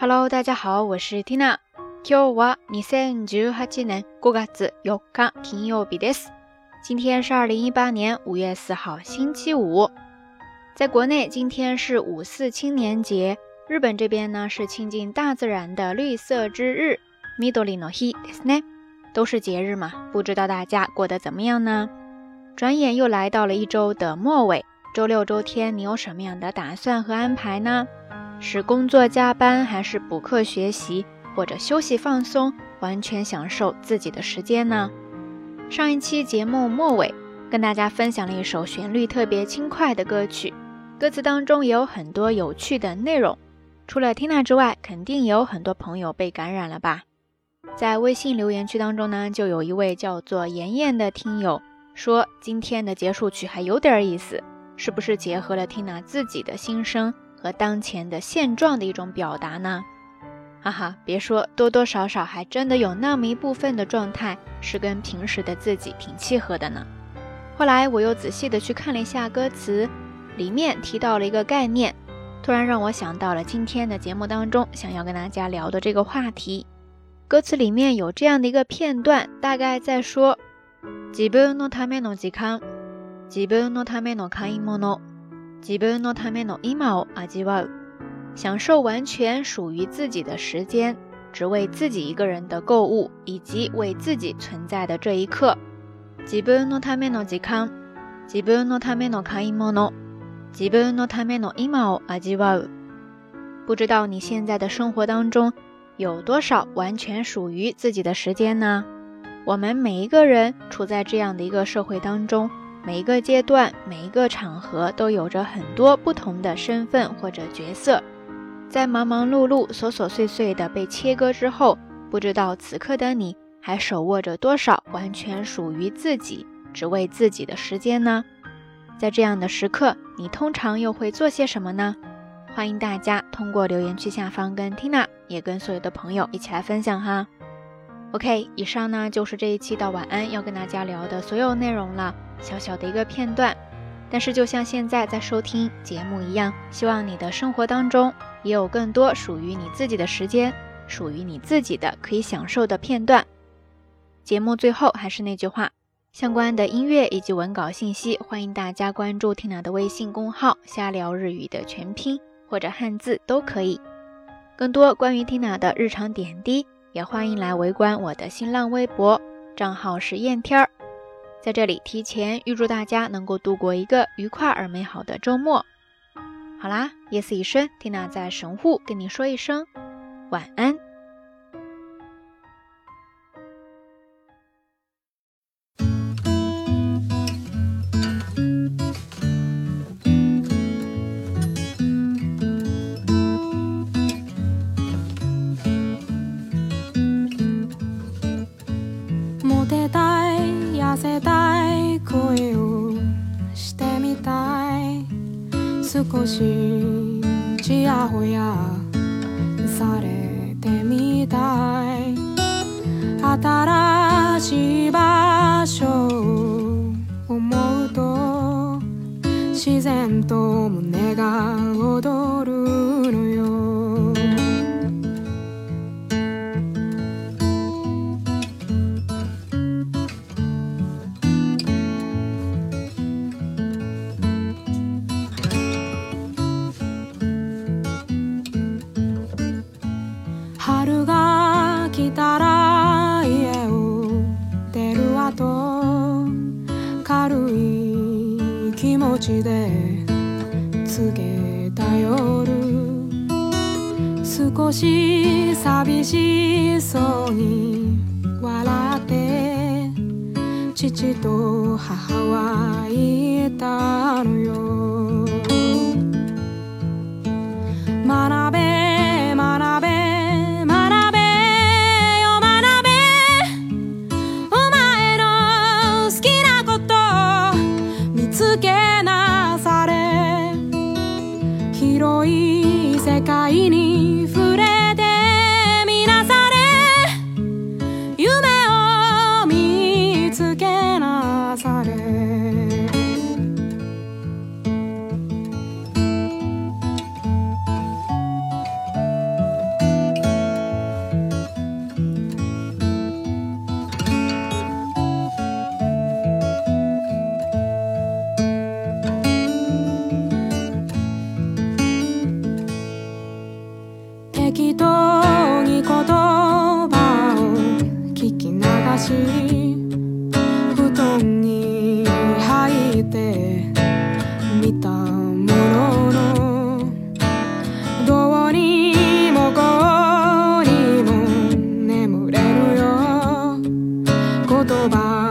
Hello，大家好，我是 Tina。今日は2018年5月4日金曜日です。今天是二零一八年五月四号星期五。在国内，今天是五四青年节。日本这边呢是亲近大自然的绿色之日。Midori no Hi ですね。都是节日嘛，不知道大家过得怎么样呢？转眼又来到了一周的末尾，周六周天你有什么样的打算和安排呢？是工作加班，还是补课学习，或者休息放松，完全享受自己的时间呢？上一期节目末尾，跟大家分享了一首旋律特别轻快的歌曲，歌词当中也有很多有趣的内容。除了 Tina 之外，肯定有很多朋友被感染了吧？在微信留言区当中呢，就有一位叫做妍妍的听友说，今天的结束曲还有点意思，是不是结合了 Tina 自己的心声？和当前的现状的一种表达呢，哈哈，别说，多多少少还真的有那么一部分的状态是跟平时的自己挺契合的呢。后来我又仔细的去看了一下歌词，里面提到了一个概念，突然让我想到了今天的节目当中想要跟大家聊的这个话题。歌词里面有这样的一个片段，大概在说，自分のための時間、自分のための買い物。自分のための emo アジヴォ、享受完全属于自己的时间，只为自己一个人的购物，以及为自己存在的这一刻。自分のための時間、自分のための買い物、自分のための emo アジヴォ。不知道你现在的生活当中有多少完全属于自己的时间呢？我们每一个人处在这样的一个社会当中。每一个阶段，每一个场合都有着很多不同的身份或者角色，在忙忙碌碌、琐琐碎碎的被切割之后，不知道此刻的你还手握着多少完全属于自己、只为自己的时间呢？在这样的时刻，你通常又会做些什么呢？欢迎大家通过留言区下方跟 Tina 也跟所有的朋友一起来分享哈。OK，以上呢就是这一期的晚安要跟大家聊的所有内容了。小小的一个片段，但是就像现在在收听节目一样，希望你的生活当中也有更多属于你自己的时间，属于你自己的可以享受的片段。节目最后还是那句话，相关的音乐以及文稿信息，欢迎大家关注 Tina 的微信公号“瞎聊日语”的全拼或者汉字都可以。更多关于 Tina 的日常点滴，也欢迎来围观我的新浪微博，账号是燕天儿。在这里提前预祝大家能够度过一个愉快而美好的周末。好啦，夜色已深，缇娜在神户跟你说一声晚安。少しちやほやされてみたい新しい場所を思うと自然と胸が躍る軽い気持ちで告げた夜少し寂しそうに笑って父と母は言ったのよ学べら布団に入ってみたもののどうにもこうにも眠れるよ言葉